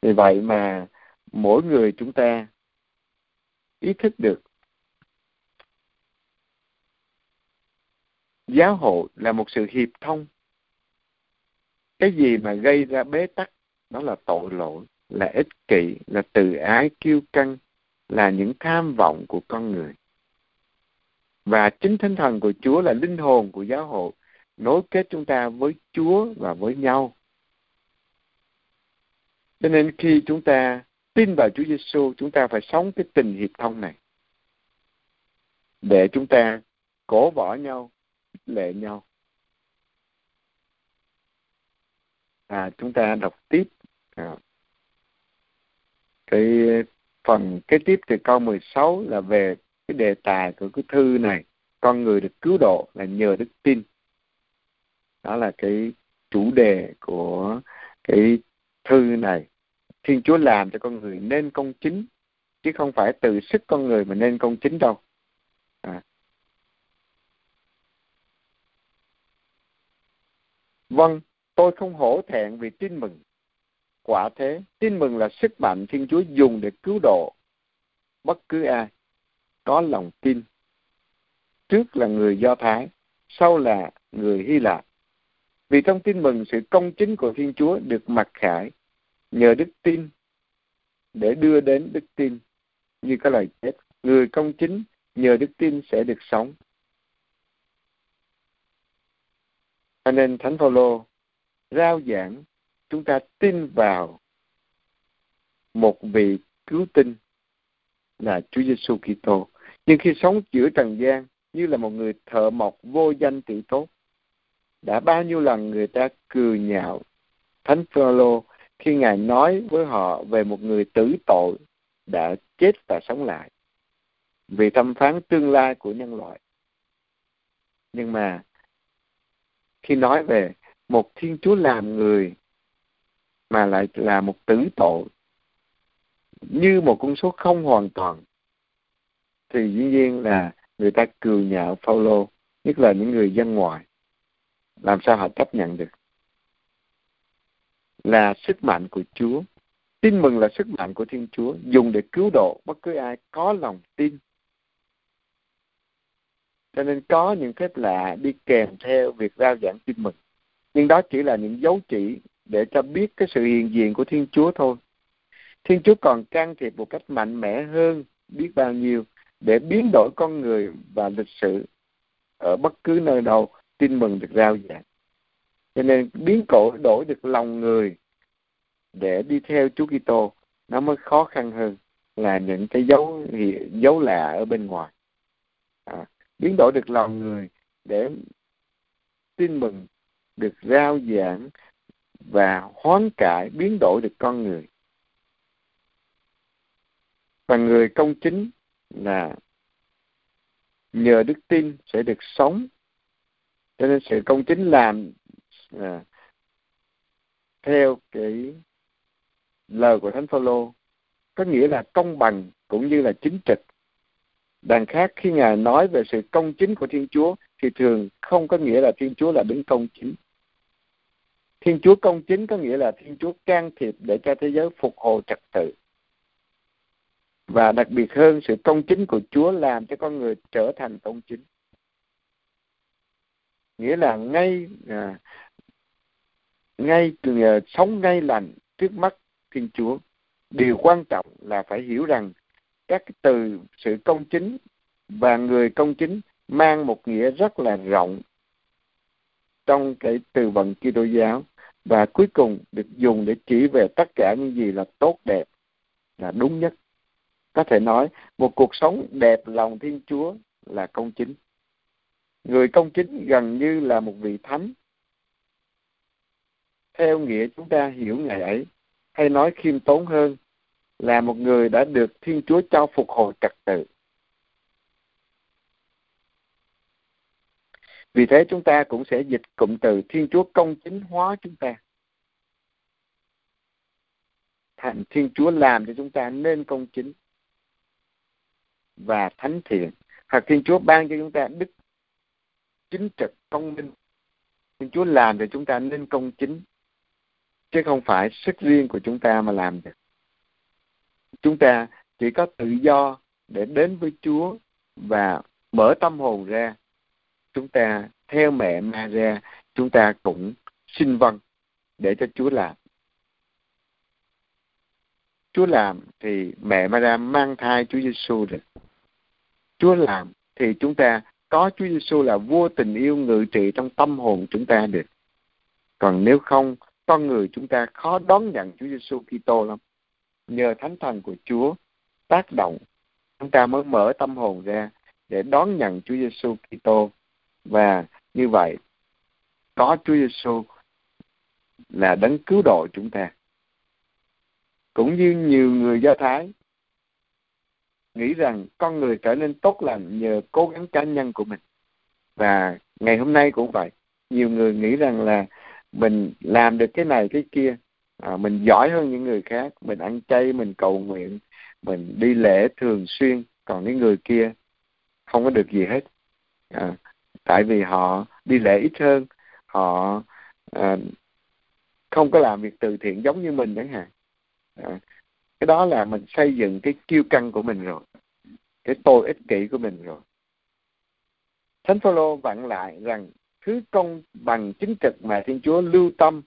Vì vậy mà mỗi người chúng ta ý thức được giáo hội là một sự hiệp thông. Cái gì mà gây ra bế tắc, đó là tội lỗi, là ích kỷ, là tự ái kiêu căng, là những tham vọng của con người và chính thánh thần của Chúa là linh hồn của giáo hội nối kết chúng ta với Chúa và với nhau. Cho nên khi chúng ta tin vào Chúa Giêsu, chúng ta phải sống cái tình hiệp thông này để chúng ta cổ võ nhau, lệ nhau. À, chúng ta đọc tiếp à, cái phần kế tiếp từ câu 16 là về cái đề tài của cái thư này, con người được cứu độ là nhờ đức tin. Đó là cái chủ đề của cái thư này. Thiên chúa làm cho con người nên công chính, chứ không phải từ sức con người mà nên công chính đâu. À. vâng tôi không hổ thẹn vì tin mừng. Quả thế, tin mừng là sức mạnh thiên chúa dùng để cứu độ bất cứ ai có lòng tin. Trước là người do thái, sau là người hy lạp. Vì trong tin mừng sự công chính của thiên chúa được mặc khải, nhờ đức tin, để đưa đến đức tin. Như cái lời chết người công chính nhờ đức tin sẽ được sống. Cho nên thánh phaolô rao giảng, chúng ta tin vào một vị cứu tinh là Chúa Giêsu Kitô. Nhưng khi sống giữa trần gian như là một người thợ mộc vô danh tự tốt, đã bao nhiêu lần người ta cười nhạo Thánh Phaolô khi ngài nói với họ về một người tử tội đã chết và sống lại vì thẩm phán tương lai của nhân loại. Nhưng mà khi nói về một Thiên Chúa làm người mà lại là một tử tội như một con số không hoàn toàn thì dĩ nhiên là người ta cười nhạo Phaolô, nhất là những người dân ngoài làm sao họ chấp nhận được? Là sức mạnh của Chúa. Tin mừng là sức mạnh của Thiên Chúa, dùng để cứu độ bất cứ ai có lòng tin. Cho nên có những phép lạ đi kèm theo việc rao giảng tin mừng. Nhưng đó chỉ là những dấu chỉ để cho biết cái sự hiện diện của Thiên Chúa thôi. Thiên Chúa còn can thiệp một cách mạnh mẽ hơn biết bao nhiêu để biến đổi con người và lịch sử ở bất cứ nơi đâu tin mừng được rao giảng. Cho nên biến cổ đổi được lòng người để đi theo Chúa Kitô nó mới khó khăn hơn là những cái dấu dấu lạ ở bên ngoài. À, biến đổi được lòng người để tin mừng được rao giảng và hoán cải biến đổi được con người và người công chính là nhờ đức tin sẽ được sống. Cho nên sự công chính làm à, theo cái lời của thánh phaolô có nghĩa là công bằng cũng như là chính trực. Đằng khác khi ngài nói về sự công chính của thiên chúa thì thường không có nghĩa là thiên chúa là đứng công chính. Thiên Chúa công chính có nghĩa là Thiên Chúa can thiệp để cho thế giới phục hồi trật tự. Và đặc biệt hơn, sự công chính của Chúa làm cho con người trở thành công chính. Nghĩa là ngay à, ngay từ à, sống ngay lành trước mắt Thiên Chúa. Điều quan trọng là phải hiểu rằng các từ sự công chính và người công chính mang một nghĩa rất là rộng trong cái từ vựng Kitô giáo và cuối cùng được dùng để chỉ về tất cả những gì là tốt đẹp là đúng nhất có thể nói, một cuộc sống đẹp lòng thiên chúa là công chính. Người công chính gần như là một vị thánh. Theo nghĩa chúng ta hiểu ngày ấy, hay nói khiêm tốn hơn, là một người đã được thiên chúa cho phục hồi trật tự. Vì thế chúng ta cũng sẽ dịch cụm từ Thiên Chúa công chính hóa chúng ta. Thành Thiên Chúa làm cho chúng ta nên công chính và thánh thiện. Hoặc Thiên Chúa ban cho chúng ta đức chính trực, công minh. Thiên Chúa làm để chúng ta nên công chính. Chứ không phải sức riêng của chúng ta mà làm được. Chúng ta chỉ có tự do để đến với Chúa và mở tâm hồn ra chúng ta theo mẹ Maria chúng ta cũng xin vâng để cho Chúa làm. Chúa làm thì mẹ Maria mang thai Chúa Giêsu được. Chúa làm thì chúng ta có Chúa Giêsu là vua tình yêu ngự trị trong tâm hồn chúng ta được. Còn nếu không, con người chúng ta khó đón nhận Chúa Giêsu Kitô lắm. Nhờ thánh thần của Chúa tác động, chúng ta mới mở tâm hồn ra để đón nhận Chúa Giêsu Kitô và như vậy có Chúa Giêsu là đấng cứu độ chúng ta. Cũng như nhiều người Do Thái nghĩ rằng con người trở nên tốt lành nhờ cố gắng cá nhân của mình. Và ngày hôm nay cũng vậy. Nhiều người nghĩ rằng là mình làm được cái này cái kia, à, mình giỏi hơn những người khác, mình ăn chay, mình cầu nguyện, mình đi lễ thường xuyên, còn những người kia không có được gì hết. À, tại vì họ đi lễ ít hơn, họ à, không có làm việc từ thiện giống như mình chẳng hạn à, cái đó là mình xây dựng cái kiêu căng của mình rồi, cái tôi ích kỷ của mình rồi. Thánh phaolô vặn lại rằng thứ công bằng chính trực mà thiên chúa lưu tâm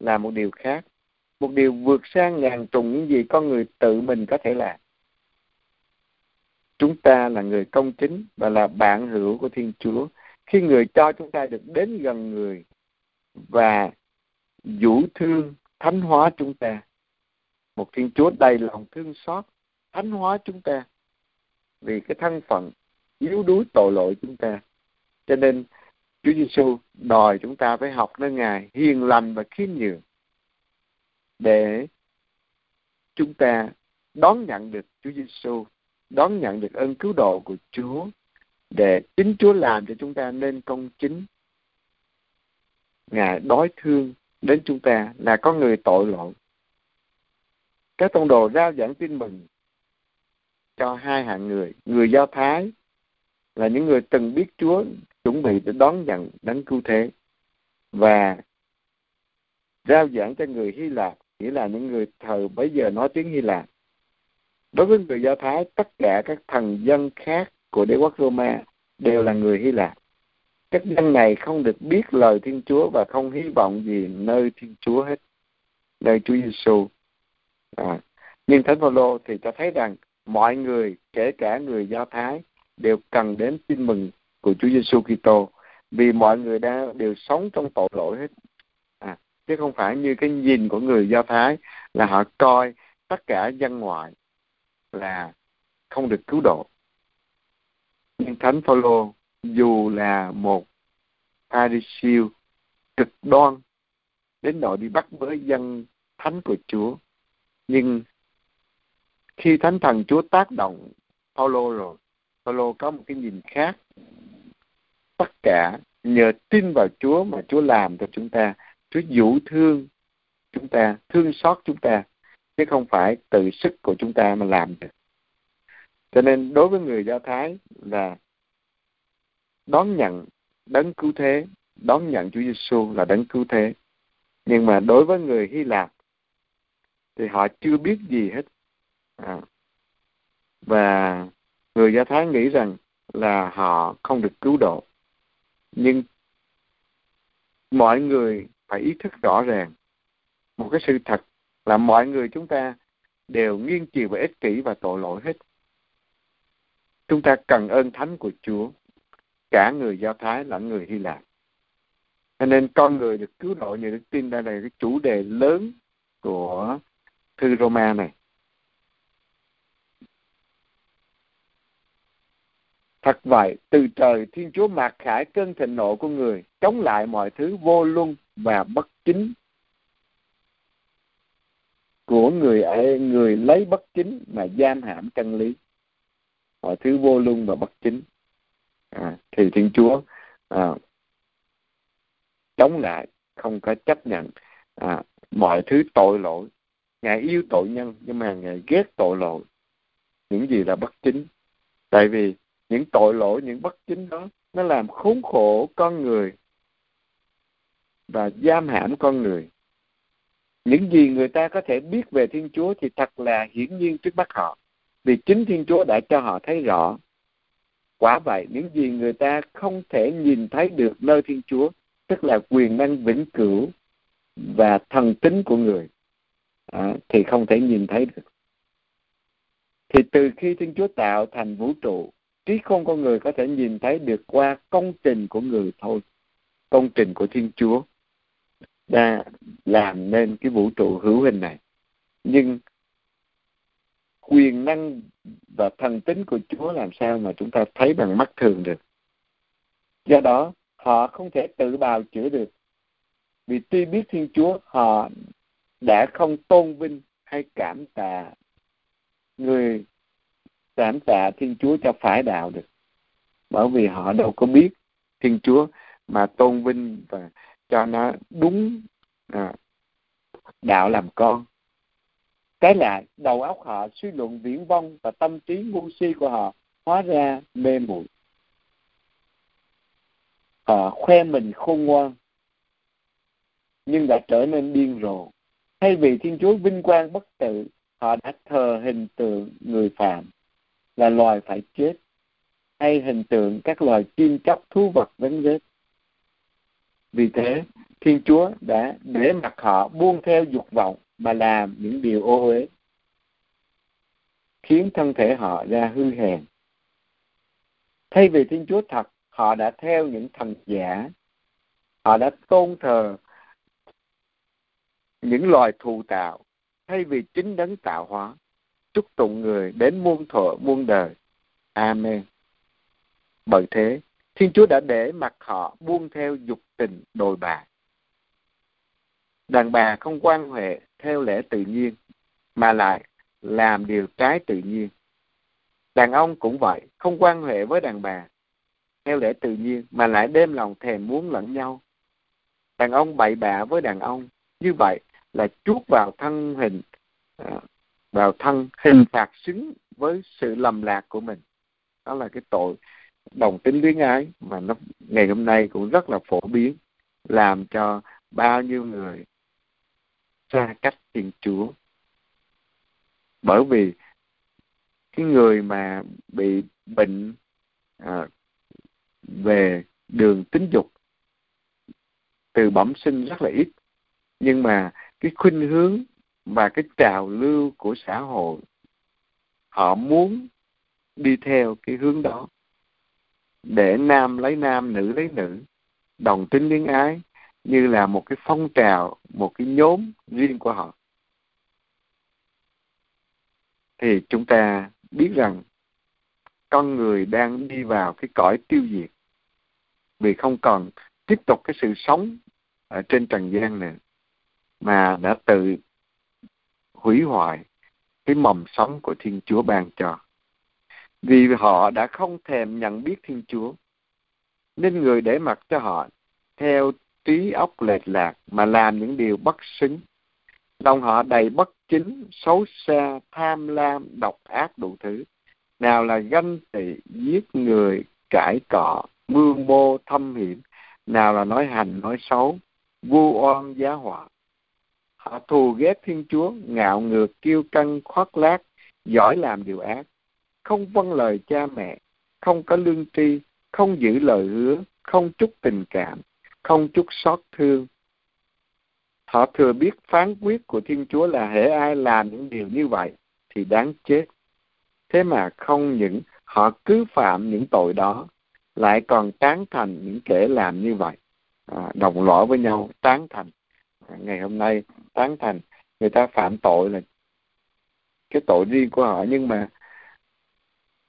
là một điều khác, một điều vượt sang ngàn trùng những gì con người tự mình có thể làm. Chúng ta là người công chính và là bạn hữu của thiên chúa. Khi người cho chúng ta được đến gần người và vũ thương, thánh hóa chúng ta một thiên chúa đầy lòng thương xót thánh hóa chúng ta vì cái thân phận yếu đuối tội lỗi chúng ta cho nên Chúa Giêsu đòi chúng ta phải học nơi Ngài hiền lành và khiêm nhường để chúng ta đón nhận được Chúa Giêsu, đón nhận được ơn cứu độ của Chúa để chính Chúa làm cho chúng ta nên công chính. Ngài đói thương đến chúng ta là có người tội lỗi. Các tông đồ rao giảng tin mừng cho hai hạng người. Người Do Thái là những người từng biết Chúa chuẩn bị để đón nhận đấng cứu thế. Và rao giảng cho người Hy Lạp, nghĩa là những người thờ bấy giờ nói tiếng Hy Lạp. Đối với người Do Thái, tất cả các thần dân khác của đế quốc Roma đều là người Hy Lạp các dân này không được biết lời Thiên Chúa và không hy vọng gì nơi Thiên Chúa hết, nơi Chúa Giêsu. À, nhưng Thánh Phaolô thì cho thấy rằng mọi người, kể cả người Do Thái, đều cần đến tin mừng của Chúa Giêsu Kitô vì mọi người đã đều sống trong tội lỗi hết. À, chứ không phải như cái nhìn của người Do Thái là họ coi tất cả dân ngoại là không được cứu độ. Nhưng Thánh Phaolô dù là một Pharisee cực đoan đến độ đi bắt với dân thánh của Chúa nhưng khi thánh thần Chúa tác động Paulo rồi Paulo có một cái nhìn khác. Tất cả nhờ tin vào Chúa mà Chúa làm cho chúng ta. Chúa dũ thương chúng ta, thương xót chúng ta, chứ không phải tự sức của chúng ta mà làm được. Cho nên đối với người do thái là đón nhận đấng cứu thế, đón nhận Chúa Giêsu là đấng cứu thế. Nhưng mà đối với người Hy Lạp thì họ chưa biết gì hết à. và người Do Thái nghĩ rằng là họ không được cứu độ nhưng mọi người phải ý thức rõ ràng một cái sự thật là mọi người chúng ta đều nghiêng chiều về ích kỷ và tội lỗi hết chúng ta cần ơn thánh của Chúa cả người Do Thái lẫn người Hy Lạp. Cho nên con người được cứu độ nhờ đức tin đây là cái chủ đề lớn của thư Roma này. Thật vậy, từ trời Thiên Chúa mặc khải cơn thịnh nộ của người, chống lại mọi thứ vô luân và bất chính của người ấy, người lấy bất chính mà giam hãm chân lý. Mọi thứ vô luân và bất chính à, thì thiên chúa à, chống lại không có chấp nhận à, mọi thứ tội lỗi ngài yêu tội nhân nhưng mà ngài ghét tội lỗi. Những gì là bất chính. Tại vì những tội lỗi những bất chính đó nó làm khốn khổ con người và giam hãm con người. Những gì người ta có thể biết về thiên chúa thì thật là hiển nhiên trước mắt họ vì chính thiên chúa đã cho họ thấy rõ. Quả vậy, những gì người ta không thể nhìn thấy được nơi Thiên Chúa, tức là quyền năng vĩnh cửu và thần tính của người à, thì không thể nhìn thấy được. Thì từ khi Thiên Chúa tạo thành vũ trụ trí khôn con người có thể nhìn thấy được qua công trình của người thôi công trình của Thiên Chúa đã làm nên cái vũ trụ hữu hình này. Nhưng quyền năng và thần tính của Chúa làm sao mà chúng ta thấy bằng mắt thường được? Do đó họ không thể tự bào chữa được. Vì tuy biết Thiên Chúa họ đã không tôn vinh hay cảm tạ người cảm tạ Thiên Chúa cho phải đạo được. Bởi vì họ đâu có biết Thiên Chúa mà tôn vinh và cho nó đúng à, đạo làm con. Cái lại đầu óc họ suy luận viễn vông và tâm trí ngu si của họ hóa ra mê muội. Họ khoe mình khôn ngoan nhưng đã trở nên điên rồ thay vì thiên chúa vinh quang bất tự họ đã thờ hình tượng người phạm là loài phải chết, hay hình tượng các loài chim chóc thú vật vấn rết vì thế, thiên chúa đã để mặc họ buông theo dục vọng mà làm những điều ô uế, khiến thân thể họ ra hư hèn. Thay vì thiên chúa thật, họ đã theo những thần giả. Họ đã tôn thờ những loài thù tạo thay vì chính đấng tạo hóa, chúc tụng người đến muôn thuở muôn đời. Amen. Bởi thế, thiên chúa đã để mặc họ buông theo dục tình đồi bại. Đàn bà không quan hệ theo lẽ tự nhiên, mà lại làm điều trái tự nhiên. Đàn ông cũng vậy, không quan hệ với đàn bà theo lẽ tự nhiên, mà lại đem lòng thèm muốn lẫn nhau. Đàn ông bậy bạ với đàn ông, như vậy là chuốt vào thân hình à, vào thân hình phạt xứng với sự lầm lạc của mình đó là cái tội đồng tính luyến ái mà nó ngày hôm nay cũng rất là phổ biến làm cho bao nhiêu người xa cách Thiên Chúa. Bởi vì cái người mà bị bệnh à, về đường tính dục từ bẩm sinh rất là ít nhưng mà cái khuynh hướng và cái trào lưu của xã hội. Họ muốn đi theo cái hướng đó để nam lấy nam, nữ lấy nữ, đồng tính liên ái, như là một cái phong trào, một cái nhóm riêng của họ. Thì chúng ta biết rằng con người đang đi vào cái cõi tiêu diệt vì không còn tiếp tục cái sự sống ở trên trần gian này mà đã tự hủy hoại cái mầm sống của Thiên Chúa ban cho. Vì họ đã không thèm nhận biết Thiên Chúa, nên người để mặc cho họ theo trí óc lệch lạc mà làm những điều bất xứng. Lòng họ đầy bất chính, xấu xa, tham lam, độc ác đủ thứ. Nào là ganh tị, giết người, cãi cọ, mưu mô, thâm hiểm. Nào là nói hành, nói xấu, vu oan, giá họa. Họ thù ghét Thiên Chúa, ngạo ngược, kiêu căng, khoác lác, giỏi làm điều ác. Không vâng lời cha mẹ, không có lương tri, không giữ lời hứa, không chút tình cảm, không chút xót thương. Họ thừa biết phán quyết của Thiên Chúa là hễ ai làm những điều như vậy thì đáng chết. Thế mà không những họ cứ phạm những tội đó, lại còn tán thành những kẻ làm như vậy. À, đồng lõa với nhau, tán thành. Ngày hôm nay tán thành, người ta phạm tội là cái tội riêng của họ, nhưng mà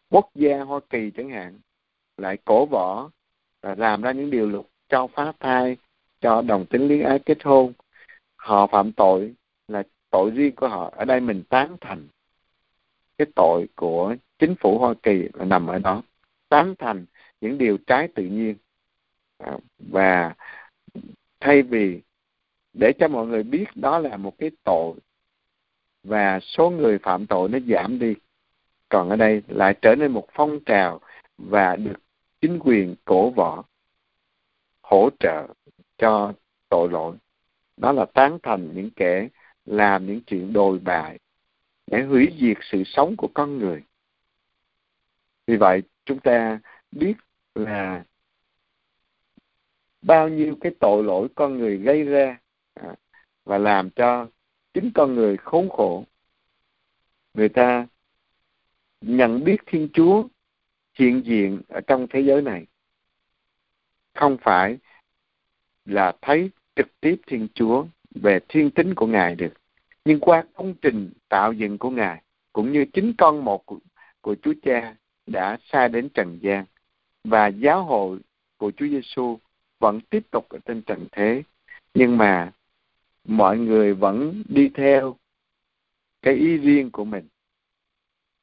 quốc gia Hoa Kỳ chẳng hạn lại cổ võ và làm ra những điều luật cho phá thai cho đồng tính liên ái kết hôn. Họ phạm tội là tội riêng của họ. Ở đây mình tán thành cái tội của chính phủ Hoa Kỳ là nằm ở đó. Tán thành những điều trái tự nhiên. À, và thay vì để cho mọi người biết đó là một cái tội. Và số người phạm tội nó giảm đi. Còn ở đây lại trở nên một phong trào và được chính quyền cổ võ hỗ trợ cho tội lỗi. Đó là tán thành những kẻ làm những chuyện đồi bại, để hủy diệt sự sống của con người. Vì vậy, chúng ta biết là bao nhiêu cái tội lỗi con người gây ra và làm cho chính con người khốn khổ. Người ta nhận biết thiên chúa hiện diện ở trong thế giới này. Không phải là thấy trực tiếp thiên chúa về thiên tính của ngài được nhưng qua công trình tạo dựng của ngài cũng như chính con một của, của chúa cha đã sai đến trần gian và giáo hội của chúa giêsu vẫn tiếp tục ở trên trần thế. Nhưng mà mọi người vẫn đi theo cái ý riêng của mình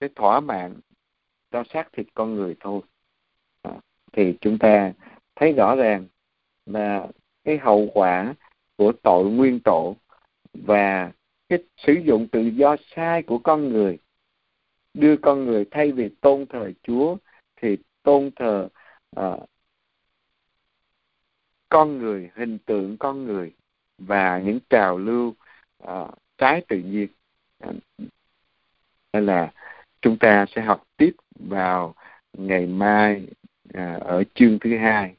cái thỏa mãn cho xác thịt con người thôi. À, thì chúng ta thấy rõ ràng là cái hậu quả của tội nguyên tổ và cái sử dụng tự do sai của con người đưa con người thay vì tôn thờ Chúa thì tôn thờ uh, con người hình tượng con người và những trào lưu uh, trái tự nhiên. Ờ, nên là chúng ta sẽ học tiếp vào ngày mai uh, ở chương thứ hai.